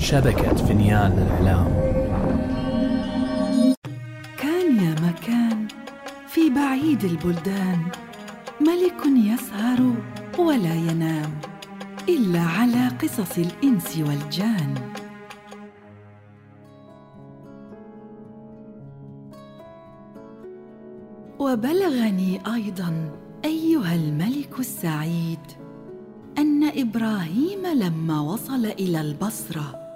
شبكة فنيان الإعلام كان يا مكان في بعيد البلدان ملك يسهر ولا ينام إلا على قصص الإنس والجان. وبلغني أيضا أيها الملك السعيد أن إبراهيم لما وصل إلى البصرة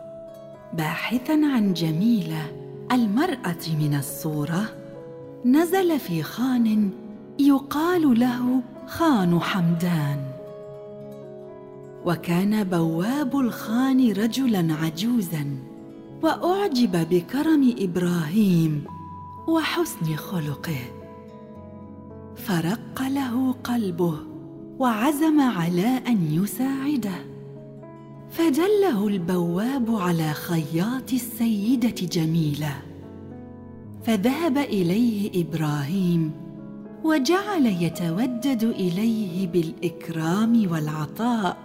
باحثا عن جميلة المرأة من الصورة نزل في خان يقال له خان حمدان. وكان بواب الخان رجلا عجوزا وأعجب بكرم إبراهيم وحسن خلقه. فرق له قلبه وعزم على أن يساعده. فدله البواب على خياط السيدة جميلة. فذهب إليه إبراهيم وجعل يتودد إليه بالإكرام والعطاء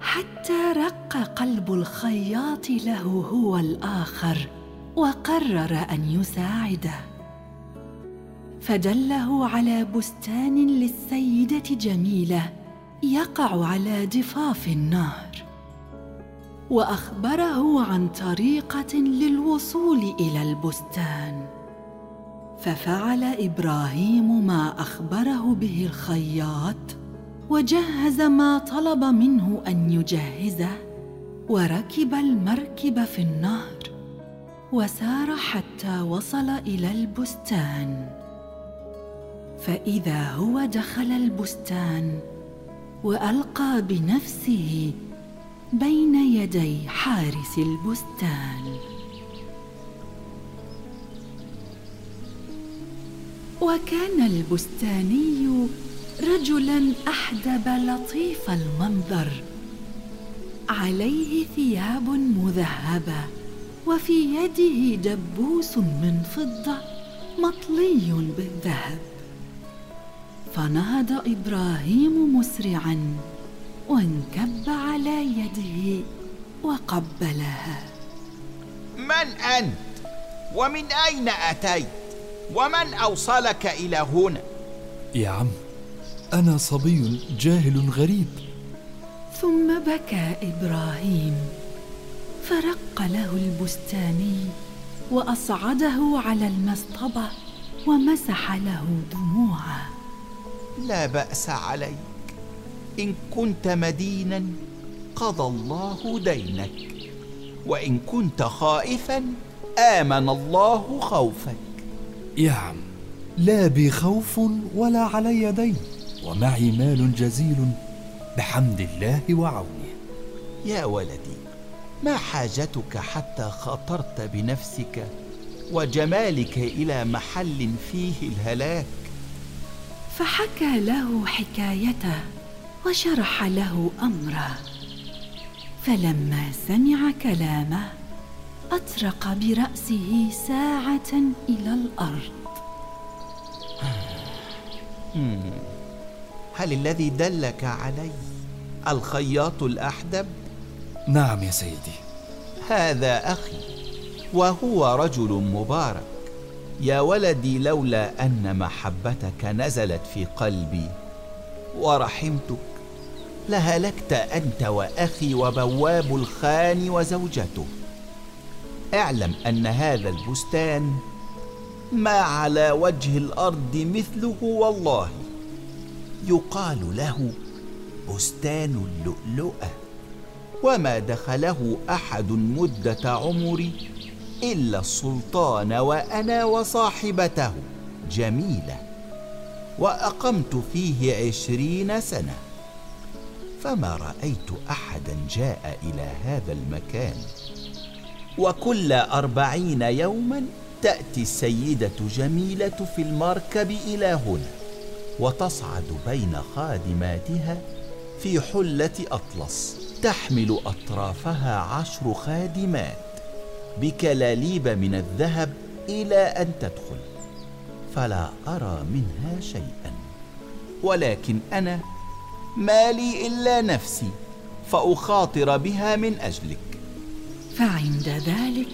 حتى رق قلب الخياط له هو الآخر وقرر أن يساعده. فدله على بستان للسيدة جميلة يقع على ضفاف النهر. وأخبره عن طريقة للوصول إلى البستان. ففعل إبراهيم ما أخبره به الخياط وجهز ما طلب منه أن يجهزه وركب المركب في النهر وسار حتى وصل إلى البستان. فإذا هو دخل البستان وألقى بنفسه بين يدي حارس البستان. وكان البستاني رجلا أحدب لطيف المنظر. عليه ثياب مذهبة وفي يده دبوس من فضة مطلي بالذهب. فنهض إبراهيم مسرعا وانكب على يده وقبلها. من أنت؟ ومن أين أتيت؟ ومن أوصلك إلى هنا؟ يا عم أنا صبي جاهل غريب. ثم بكى إبراهيم فرق له البستاني وأصعده على المصطبة ومسح له دموعه. لا بأس عليك إن كنت مدينا قضى الله دينك وإن كنت خائفا آمن الله خوفك. يا عم. لا بي خوف ولا علي دين ومعي مال جزيل بحمد الله وعونه. يا ولدي ما حاجتك حتى خاطرت بنفسك وجمالك إلى محل فيه الهلاك؟ فحكى له حكايته. وشرح له أمره. فلما سمع كلامه أطرق برأسه ساعة إلى الأرض. هل الذي دلك علي الخياط الأحدب؟ نعم يا سيدي. هذا أخي وهو رجل مبارك. يا ولدي لولا أن محبتك نزلت في قلبي ورحمتك لهلكت أنت وأخي وبواب الخان وزوجته. اعلم أن هذا البستان ما على وجه الأرض مثله والله. يقال له بستان اللؤلؤة وما دخله أحد مدة عمري إلا السلطان وأنا وصاحبته. جميلة. وأقمت فيه عشرين سنة. فما رأيت أحدا جاء إلى هذا المكان. وكل أربعين يوما تأتي السيدة جميلة في المركب إلى هنا وتصعد بين خادماتها في حلة أطلس تحمل أطرافها عشر خادمات بكلاليب من الذهب إلى أن تدخل فلا أرى منها شيئا. ولكن أنا ما لي إلا نفسي فأخاطر بها من أجلك. فعند ذلك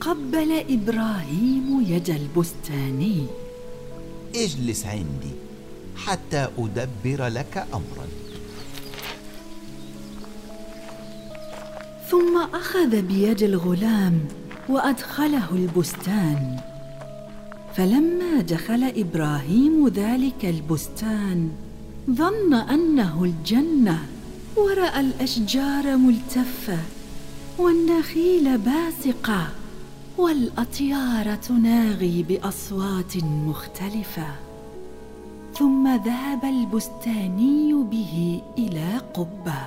قبل إبراهيم يد البستاني اجلس عندي حتى أدبر لك امرا. ثم أخذ بيد الغلام وأدخله البستان. فلما دخل إبراهيم ذلك البستان ظن أنه الجنة. ورأى الأشجار ملتفة والنخيل باسقة والأطيار تناغي بأصوات مختلفة. ثم ذهب البستاني به إلى قبة.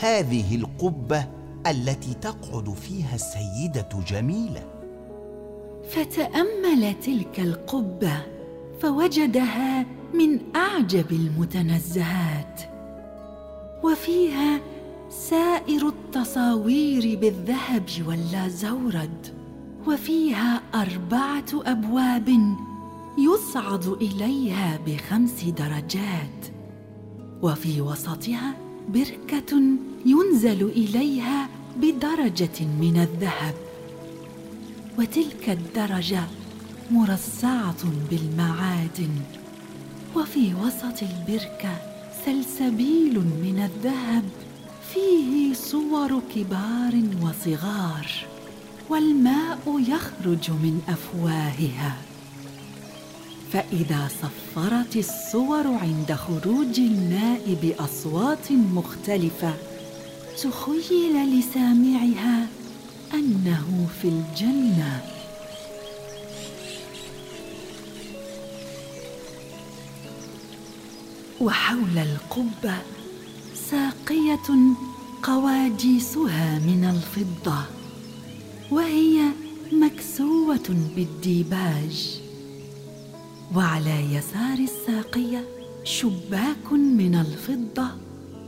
هذه القبة التي تقعد فيها السيدة جميلة. فتأمل تلك القبة فوجدها من أعجب المتنزهات. وفيها سائر التصاوير بالذهب واللازورد. وفيها أربعة أبواب يصعد إليها بخمس درجات. وفي وسطها بركة ينزل إليها بدرجة من الذهب. وتلك الدرجة مرصعة بالمعادن. وفي وسط البركة سلسبيل من الذهب فيه صور كبار وصغار والماء يخرج من أفواهها. فإذا صفرت الصور عند خروج الماء باصوات مختلفة تخيل لسامعها أنه في الجنة. وحول القبة ساقية قواديسها من الفضة وهي مكسوة بالديباج. وعلى يسار الساقية شباك من الفضة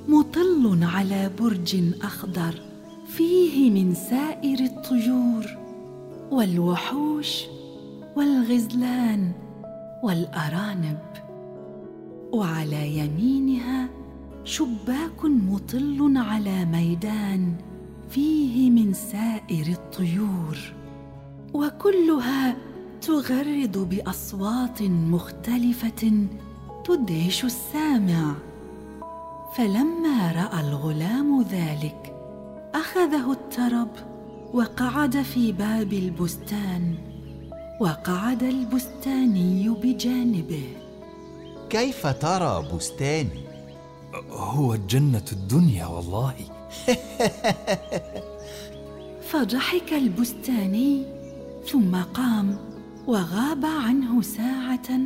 مطل على برج أخضر فيه من سائر الطيور والوحوش والغزلان والأرانب. وعلى يمينها شباك مطل على ميدان فيه من سائر الطيور وكلها تغرد بأصوات مختلفة تدهش السامع. فلما رأى الغلام ذلك أخذه الترب وقعد في باب البستان وقعد البستاني بجانبه. كيف ترى بستاني هو الجنة الدنيا والله. فضحك البستاني ثم قام وغاب عنه ساعة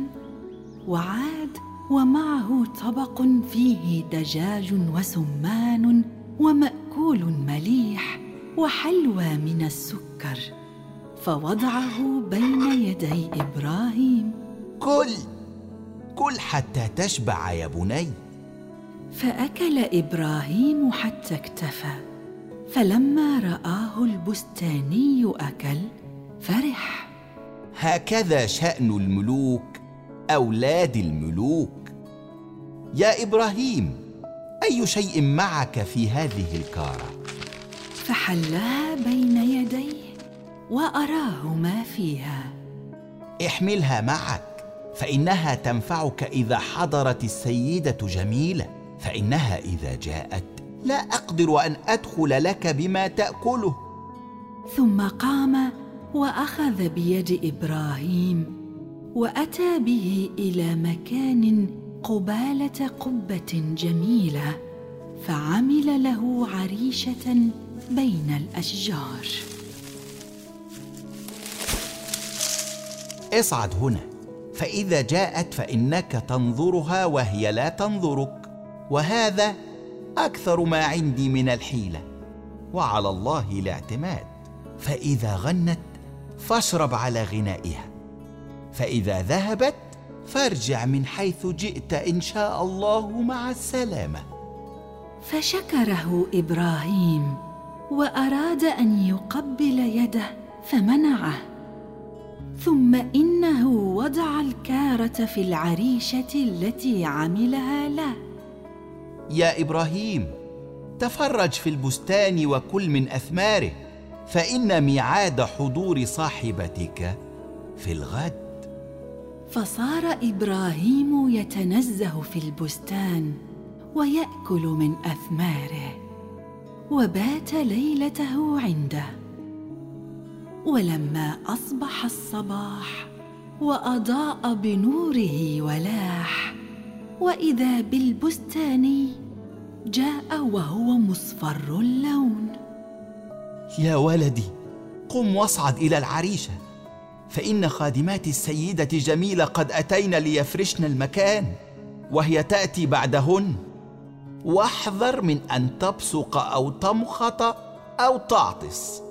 وعاد ومعه طبق فيه دجاج وسمان ومأكول مليح وحلوى من السكر فوضعه بين يدي إبراهيم. كل كل حتى تشبع يا بني. فأكل إبراهيم حتى اكتفى فلما رآه البستاني أكل فرح. هكذا شأن الملوك أولاد الملوك. يا إبراهيم أي شيء معك في هذه الكارة؟ فحلها بين يديه وأراه ما فيها. احملها معك. فإنها تنفعك إذا حضرت السيدة جميلة فإنها إذا جاءت لا أقدر أن أدخل لك بما تأكله. ثم قام وأخذ بيد إبراهيم وأتى به إلى مكان قبالة قبة جميلة فعمل له عريشة بين الأشجار. اصعد هنا. فإذا جاءت فإنك تنظرها وهي لا تنظرك. وهذا أكثر ما عندي من الحيلة. وعلى الله الاعتماد. فإذا غنت فاشرب على غنائها. فإذا ذهبت فارجع من حيث جئت إن شاء الله مع السلامة. فشكره إبراهيم وأراد أن يقبل يده فمنعه. ثم إنه وضع الكارة في العريشة التي عملها له. يا إبراهيم تفرج في البستان وكل من أثماره فإن ميعاد حضور صاحبتك في الغد. فصار إبراهيم يتنزه في البستان ويأكل من أثماره وبات ليلته عنده. ولما أصبح الصباح وأضاء بنوره ولاح وإذا بالبستاني جاء وهو مصفر اللون. يا ولدي قم واصعد إلى العريشة فإن خادمات السيدة جميلة قد أتين ليفرشن المكان وهي تأتي بعدهن. واحذر من أن تبصق أو تمخط أو تعطس.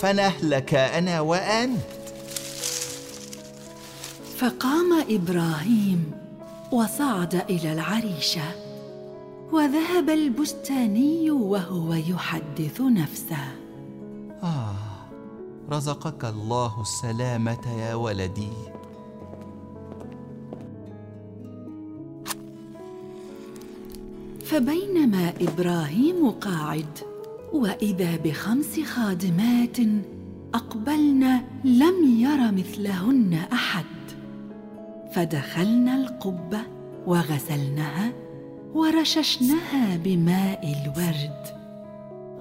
فنهلك أنا وأنت. فقام إبراهيم وصعد إلى العريشه وذهب البستاني وهو يحدث نفسه. آه رزقك الله السلامة يا ولدي. فبينما إبراهيم قاعد وإذا بخمس خادمات أقبلن لم ير مثلهن أحد. فدخلن القبة وغسلنها ورششنها بماء الورد.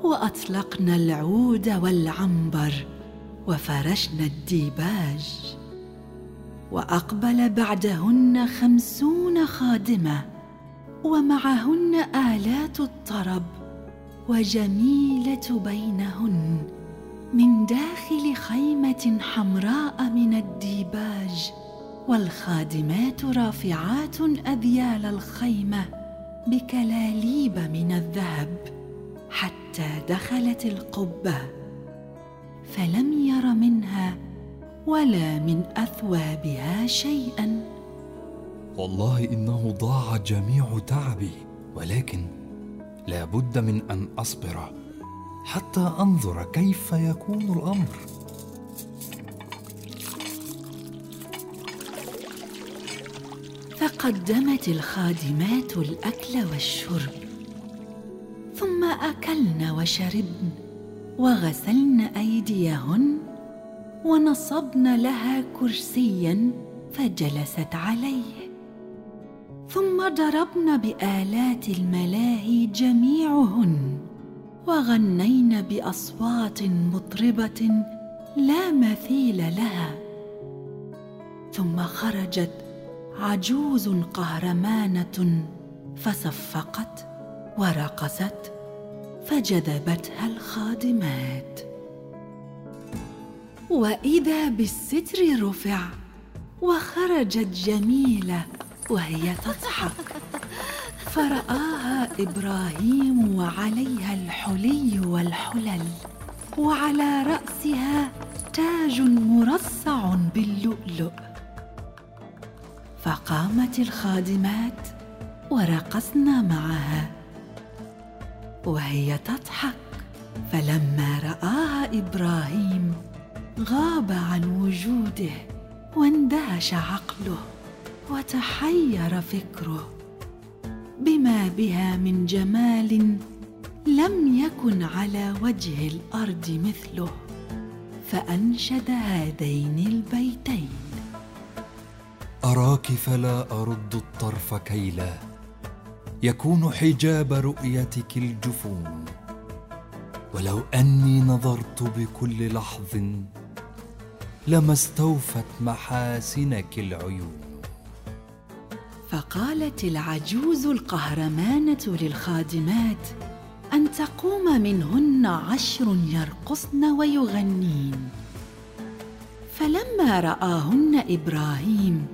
واطلقنا العود والعنبر وفرشنا الديباج. وأقبل بعدهن خمسون خادمة. ومعهن آلات الطرب وجميلة بينهن من داخل خيمة حمراء من الديباج والخادمات رافعات أذيال الخيمة بكلاليب من الذهب حتى دخلت القبة. فلم ير منها ولا من أثوابها شيئا. والله إنه ضاع جميع تعبي ولكن لا بد من أن أصبر حتى أنظر كيف يكون الأمر. فقدمت الخادمات الأكل والشرب ثم أكلن وشربن وغسلن أيديهن ونصبن لها كرسيا فجلست عليه. ثم ضربن بآلات الملاهي جميعهن وغنين بأصوات مطربة لا مثيل لها. ثم خرجت عجوز قهرمانة فصفقت ورقصت فجذبتها الخادمات. وإذا بالستر رفع وخرجت جميلة وهي تضحك. فرآها إبراهيم وعليها الحلي والحلل. وعلى رأسها تاج مرصع باللؤلؤ. فقامت الخادمات ورقصن معها. وهي تضحك. فلما رآها إبراهيم غاب عن وجوده واندهش عقله. وتحير فكره بما بها من جمال لم يكن على وجه الأرض مثله فأنشد هذين البيتين. أراك فلا أرد الطرف كيلا يكون حجاب رؤيتك الجفون. ولو أني نظرت بكل لحظ لما استوفت محاسنك العيون. فقالت العجوز القهرمانة للخادمات أن تقوم منهن عشر يرقصن ويغنين. فلما رآهن إبراهيم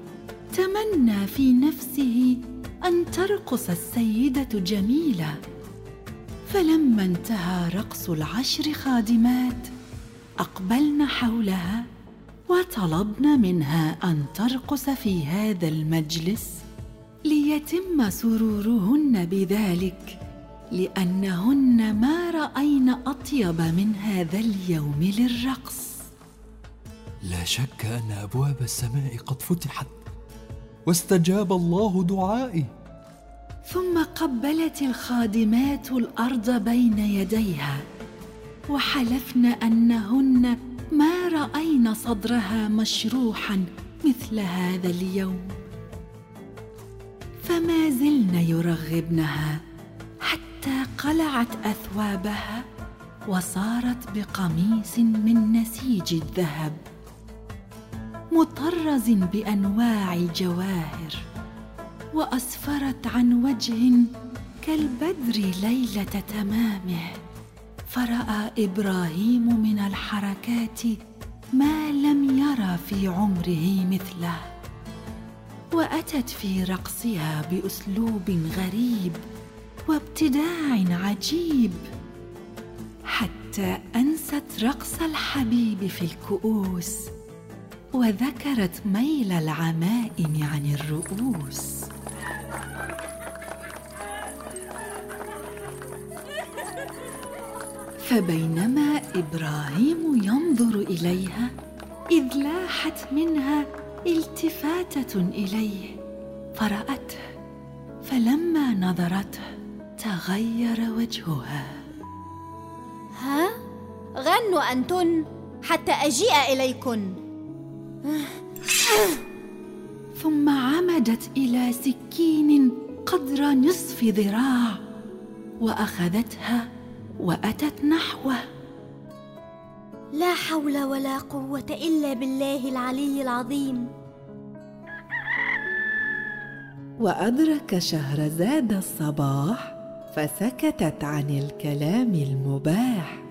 تمنى في نفسه أن ترقص السيدة جميلة. فلما انتهى رقص العشر خادمات أقبلن حولها وطلبن منها أن ترقص في هذا المجلس. ليتم سرورهن بذلك لأنهن ما راين أطيب من هذا اليوم للرقص. لا شك أن أبواب السماء قد فتحت واستجاب الله دعائي. ثم قبلت الخادمات الأرض بين يديها وحلفن أنهن ما راين صدرها مشروحا مثل هذا اليوم. فما زلن يرغبنها حتى قلعت أثوابها وصارت بقميص من نسيج الذهب مطرز بأنواع الجواهر وأسفرت عن وجه كالبدر ليلة تمامه. فرأى إبراهيم من الحركات ما لم يرى في عمره مثله. وأتت في رقصها بأسلوب غريب وابتداع عجيب حتى أنست رقص الحبيب في الكؤوس وذكرت ميل العمائم عن الرؤوس. فبينما إبراهيم ينظر إليها إذ لاحت منها التفاتة إليه فرأته فلما نظرته تغير وجهها. ها؟ غنوا أنتن حتى أجيء إليكن. ثم عمدت إلى سكين قدر نصف ذراع وأخذتها وأتت نحوه. لا حول ولا قوة إلا بالله العلي العظيم. وأدرك شهرزاد الصباح فسكتت عن الكلام المباح.